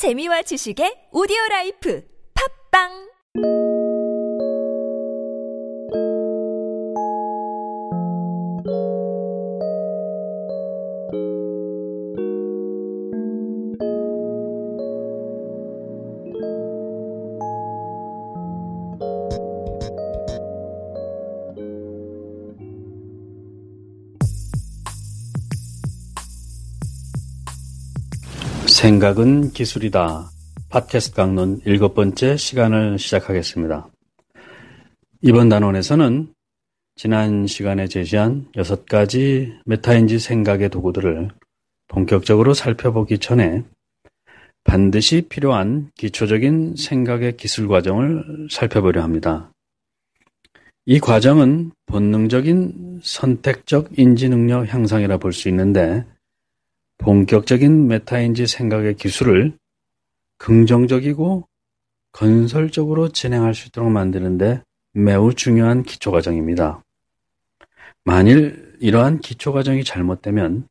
재미와 지식의 오디오 라이프. 팝빵 생각은 기술이다. 팟캐스트 강론 일곱 번째 시간을 시작하겠습니다. 이번 단원에서는 지난 시간에 제시한 여섯 가지 메타인지 생각의 도구들을 본격적으로 살펴보기 전에 반드시 필요한 기초적인 생각의 기술 과정을 살펴보려 합니다. 이 과정은 본능적인 선택적 인지 능력 향상이라 볼 수 있는데 본격적인 메타인지 생각의 기술을 긍정적이고 건설적으로 진행할 수 있도록 만드는데 매우 중요한 기초 과정입니다. 만일 이러한 기초 과정이 잘못되면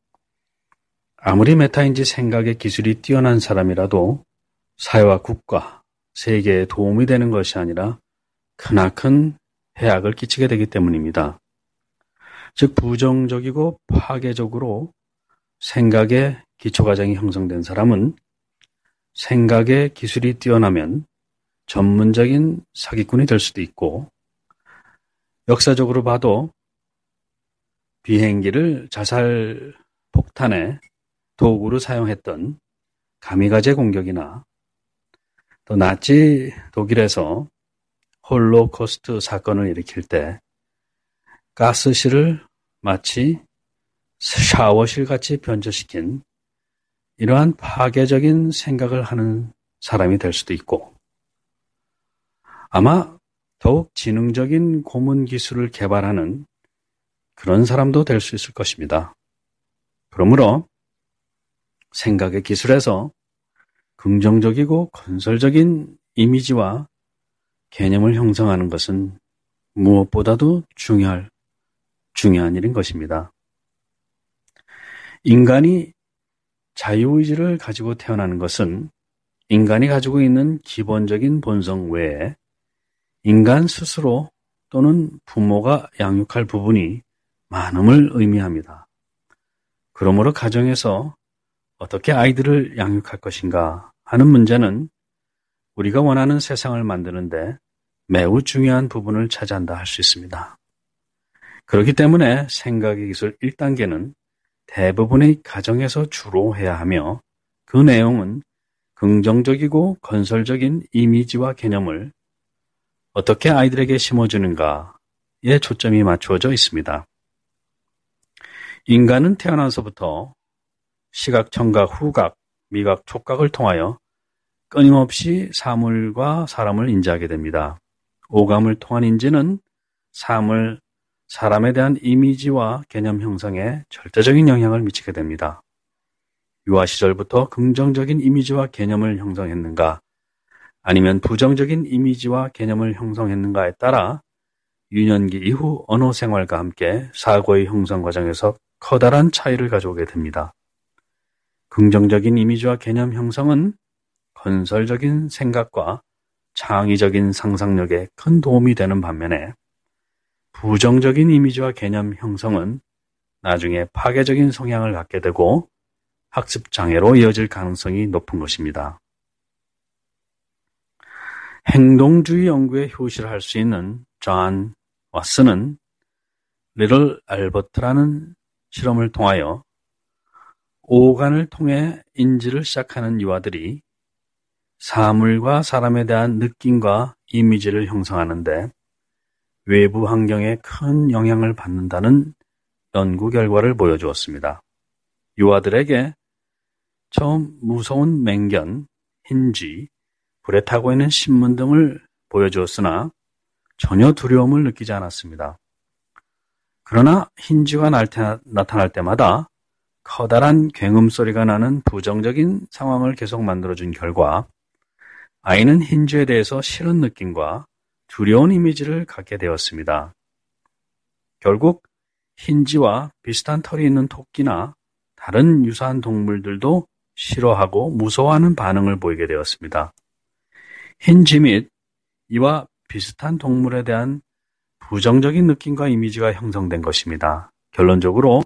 아무리 메타인지 생각의 기술이 뛰어난 사람이라도 사회와 국가, 세계에 도움이 되는 것이 아니라 크나큰 해악을 끼치게 되기 때문입니다. 즉 부정적이고 파괴적으로 생각의 기초과정이 형성된 사람은 생각의 기술이 뛰어나면 전문적인 사기꾼이 될 수도 있고 역사적으로 봐도 비행기를 자살 폭탄의 도구로 사용했던 가미가제 공격이나 또 나치 독일에서 홀로코스트 사건을 일으킬 때 가스실을 마치 샤워실 같이 변조시킨 이러한 파괴적인 생각을 하는 사람이 될 수도 있고 아마 더욱 지능적인 고문 기술을 개발하는 그런 사람도 될 수 있을 것입니다. 그러므로 생각의 기술에서 긍정적이고 건설적인 이미지와 개념을 형성하는 것은 무엇보다도 중요할, 중요한 일인 것입니다. 인간이 자유의지를 가지고 태어나는 것은 인간이 가지고 있는 기본적인 본성 외에 인간 스스로 또는 부모가 양육할 부분이 많음을 의미합니다. 그러므로 가정에서 어떻게 아이들을 양육할 것인가 하는 문제는 우리가 원하는 세상을 만드는데 매우 중요한 부분을 차지한다 할 수 있습니다. 그렇기 때문에 생각의 기술 1단계는 대부분의 가정에서 주로 해야 하며 그 내용은 긍정적이고 건설적인 이미지와 개념을 어떻게 아이들에게 심어주는가에 초점이 맞추어져 있습니다. 인간은 태어나서부터 시각, 청각, 후각, 미각, 촉각을 통하여 끊임없이 사물과 사람을 인지하게 됩니다. 오감을 통한 인지는 사물, 사람에 대한 이미지와 개념 형성에 절대적인 영향을 미치게 됩니다. 유아 시절부터 긍정적인 이미지와 개념을 형성했는가, 아니면 부정적인 이미지와 개념을 형성했는가에 따라 유년기 이후 언어 생활과 함께 사고의 형성 과정에서 커다란 차이를 가져오게 됩니다. 긍정적인 이미지와 개념 형성은 건설적인 생각과 창의적인 상상력에 큰 도움이 되는 반면에 부정적인 이미지와 개념 형성은 나중에 파괴적인 성향을 갖게 되고 학습 장애로 이어질 가능성이 높은 것입니다. 행동주의 연구에 효시라 할 수 있는 존 왓슨은 Little Albert라는 실험을 통하여 오감을 통해 인지를 시작하는 유아들이 사물과 사람에 대한 느낌과 이미지를 형성하는데 외부 환경에 큰 영향을 받는다는 연구 결과를 보여주었습니다. 유아들에게 처음 무서운 맹견, 흰쥐, 불에 타고 있는 신문 등을 보여주었으나 전혀 두려움을 느끼지 않았습니다. 그러나 흰쥐가 나타날 때마다 커다란 굉음 소리가 나는 부정적인 상황을 계속 만들어준 결과 아이는 흰쥐에 대해서 싫은 느낌과 두려운 이미지를 갖게 되었습니다. 결국 흰지와 비슷한 털이 있는 토끼나 다른 유사한 동물들도 싫어하고 무서워하는 반응을 보이게 되었습니다. 흰지 및 이와 비슷한 동물에 대한 부정적인 느낌과 이미지가 형성된 것입니다. 결론적으로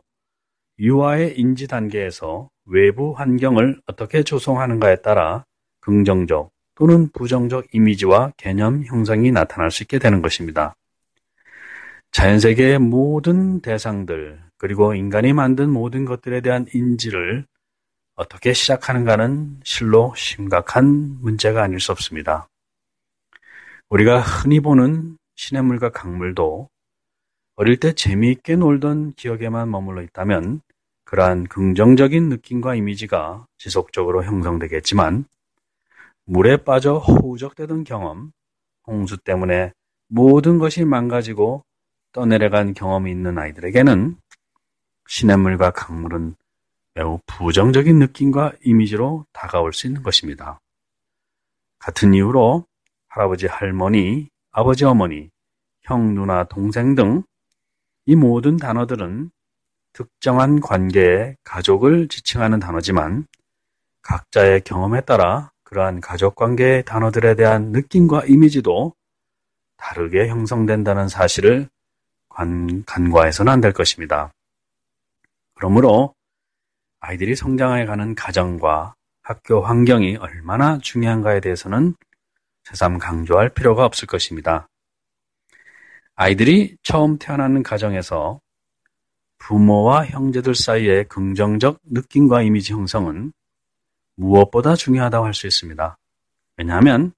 유아의 인지 단계에서 외부 환경을 어떻게 조성하는가에 따라 긍정적 또는 부정적 이미지와 개념 형성이 나타날 수 있게 되는 것입니다. 자연세계의 모든 대상들, 그리고 인간이 만든 모든 것들에 대한 인지를 어떻게 시작하는가는 실로 심각한 문제가 아닐 수 없습니다. 우리가 흔히 보는 시냇물과 강물도 어릴 때 재미있게 놀던 기억에만 머물러 있다면 그러한 긍정적인 느낌과 이미지가 지속적으로 형성되겠지만 물에 빠져 호우적대던 경험, 홍수 때문에 모든 것이 망가지고 떠내려간 경험이 있는 아이들에게는 시냇물과 강물은 매우 부정적인 느낌과 이미지로 다가올 수 있는 것입니다. 같은 이유로 할아버지, 할머니, 아버지, 어머니, 형, 누나, 동생 등 이 모든 단어들은 특정한 관계의 가족을 지칭하는 단어지만 각자의 경험에 따라 그러한 가족 관계의 단어들에 대한 느낌과 이미지도 다르게 형성된다는 사실을 간, 간과해서는 안 될 것입니다. 그러므로 아이들이 성장해 가는 가정과 학교 환경이 얼마나 중요한가에 대해서는 새삼 강조할 필요가 없을 것입니다. 아이들이 처음 태어나는 가정에서 부모와 형제들 사이의 긍정적 느낌과 이미지 형성은 무엇보다 중요하다고 할 수 있습니다. 왜냐하면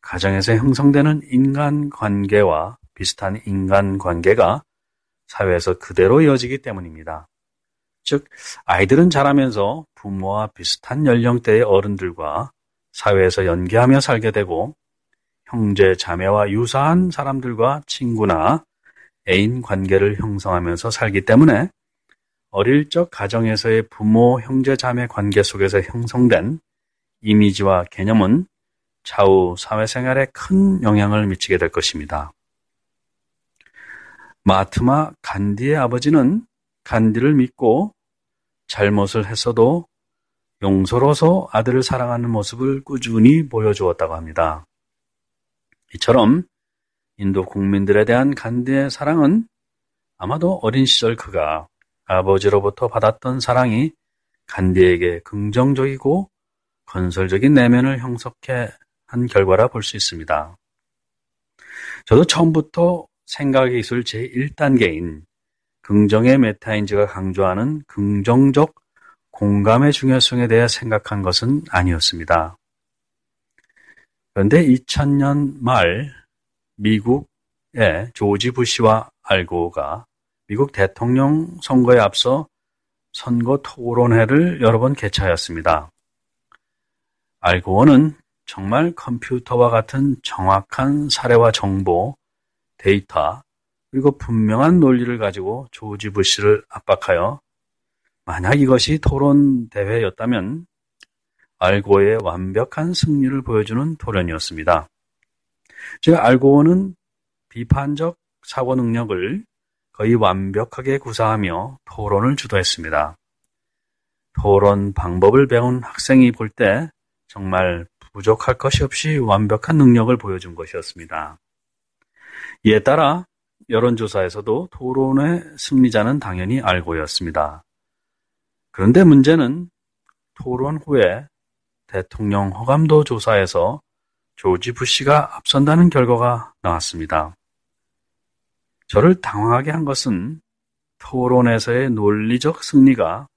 가정에서 형성되는 인간 관계와 비슷한 인간 관계가 사회에서 그대로 이어지기 때문입니다. 즉, 아이들은 자라면서 부모와 비슷한 연령대의 어른들과 사회에서 연계하며 살게 되고, 형제, 자매와 유사한 사람들과 친구나 애인 관계를 형성하면서 살기 때문에 어릴 적 가정에서의 부모, 형제, 자매 관계 속에서 형성된 이미지와 개념은 차후 사회생활에 큰 영향을 미치게 될 것입니다. 마트마 간디의 아버지는 간디를 믿고 잘못을 했어도 용서로서 아들을 사랑하는 모습을 꾸준히 보여주었다고 합니다. 이처럼 인도 국민들에 대한 간디의 사랑은 아마도 어린 시절 그가 아버지로부터 받았던 사랑이 간디에게 긍정적이고 건설적인 내면을 형성해 한 결과라 볼 수 있습니다. 저도 처음부터 생각의 기술 제1단계인 긍정의 메타인지가 강조하는 긍정적 공감의 중요성에 대해 생각한 것은 아니었습니다. 그런데 2000년 말 미국의 조지 부시와 알고가 미국 대통령 선거에 앞서 선거 토론회를 여러 번 개최하였습니다. 알고원은 정말 컴퓨터와 같은 정확한 사례와 정보, 데이터, 그리고 분명한 논리를 가지고 조지 부시를 압박하여 만약 이것이 토론 대회였다면 알고의 완벽한 승리를 보여주는 토론이었습니다. 즉 알고는 비판적 사고 능력을 거의 완벽하게 구사하며 토론을 주도했습니다. 토론 방법을 배운 학생이 볼 때 정말 부족할 것이 없이 완벽한 능력을 보여준 것이었습니다. 이에 따라 여론조사에서도 토론의 승리자는 당연히 알고였습니다. 그런데 문제는 토론 후에 대통령 허감도 조사에서 조지 부시가 앞선다는 결과가 나왔습니다. 저를 당황하게 한 것은 토론에서의 논리적 승리가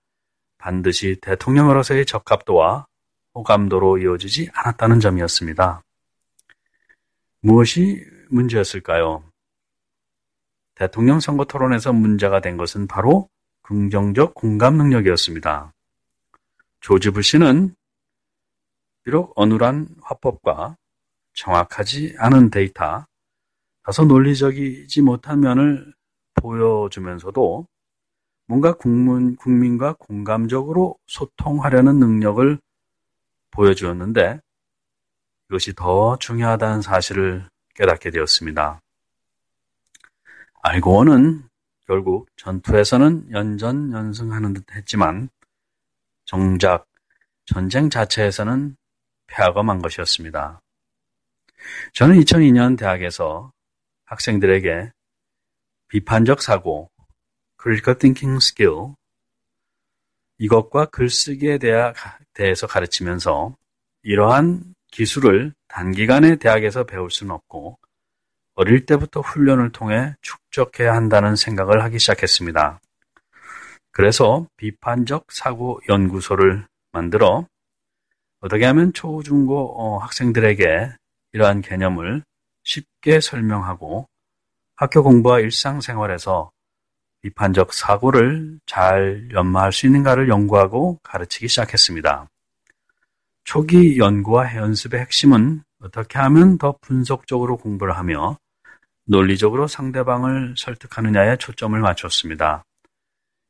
반드시 대통령으로서의 적합도와 호감도로 이어지지 않았다는 점이었습니다. 무엇이 문제였을까요? 대통령 선거 토론에서 문제가 된 것은 바로 긍정적 공감 능력이었습니다. 조지 부시는 비록 어눌한 화법과 정확하지 않은 데이터, 다소 논리적이지 못한 면을 보여주면서도 뭔가 국민, 국민과 공감적으로 소통하려는 능력을 보여주었는데 이것이 더 중요하다는 사실을 깨닫게 되었습니다. 알고는 결국 전투에서는 연전연승하는 듯 했지만 정작 전쟁 자체에서는 패하고 만 것이었습니다. 저는 2002년 대학에서 학생들에게 비판적 사고, critical thinking skill, 이것과 글쓰기에 대해서 가르치면서 이러한 기술을 단기간에 대학에서 배울 수는 없고 어릴 때부터 훈련을 통해 축적해야 한다는 생각을 하기 시작했습니다. 그래서 비판적 사고 연구소를 만들어 어떻게 하면 초, 중고 어, 학생들에게 이러한 개념을 쉽게 설명하고 학교 공부와 일상생활에서 비판적 사고를 잘 연마할 수 있는가를 연구하고 가르치기 시작했습니다. 초기 연구와 연습의 핵심은 어떻게 하면 더 분석적으로 공부를 하며 논리적으로 상대방을 설득하느냐에 초점을 맞췄습니다.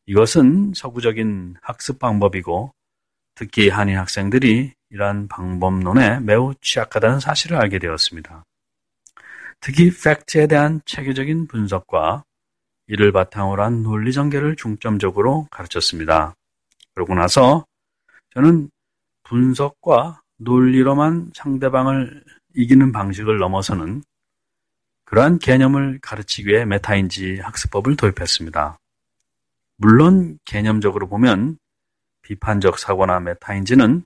이것은 서구적인 학습 방법이고 특히 한인 학생들이 이러한 방법론에 매우 취약하다는 사실을 알게 되었습니다. 특히 팩트에 대한 체계적인 분석과 이를 바탕으로 한 논리 전개를 중점적으로 가르쳤습니다. 그러고 나서 저는 분석과 논리로만 상대방을 이기는 방식을 넘어서는 그러한 개념을 가르치기 위해 메타인지 학습법을 도입했습니다. 물론 개념적으로 보면 비판적 사고나 메타인지는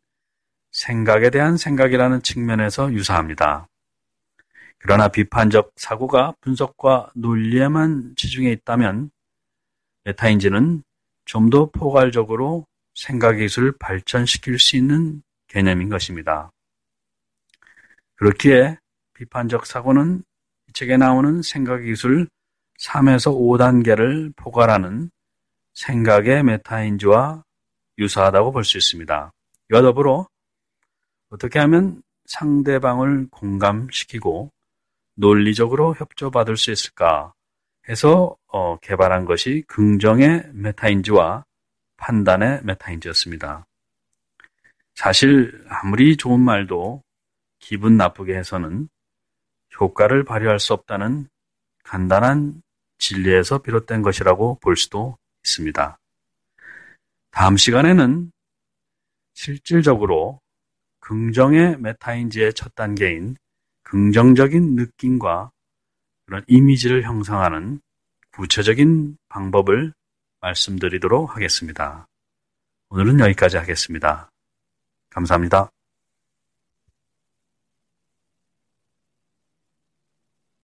생각에 대한 생각이라는 측면에서 유사합니다. 그러나 비판적 사고가 분석과 논리에만 치중해 있다면 메타인지는 좀 더 포괄적으로 생각 기술을 발전시킬 수 있는 개념인 것입니다. 그렇기에 비판적 사고는 이 책에 나오는 생각 기술 3에서 5단계를 포괄하는 생각의 메타인지와 유사하다고 볼 수 있습니다. 이와 더불어 어떻게 하면 상대방을 공감시키고 논리적으로 협조받을 수 있을까 해서 어, 개발한 것이 긍정의 메타인지와 판단의 메타인지였습니다. 사실 아무리 좋은 말도 기분 나쁘게 해서는 효과를 발휘할 수 없다는 간단한 진리에서 비롯된 것이라고 볼 수도 있습니다. 다음 시간에는 실질적으로 긍정의 메타인지의 첫 단계인 긍정적인 느낌과 그런 이미지를 형성하는 구체적인 방법을 말씀드리도록 하겠습니다. 오늘은 여기까지 하겠습니다. 감사합니다.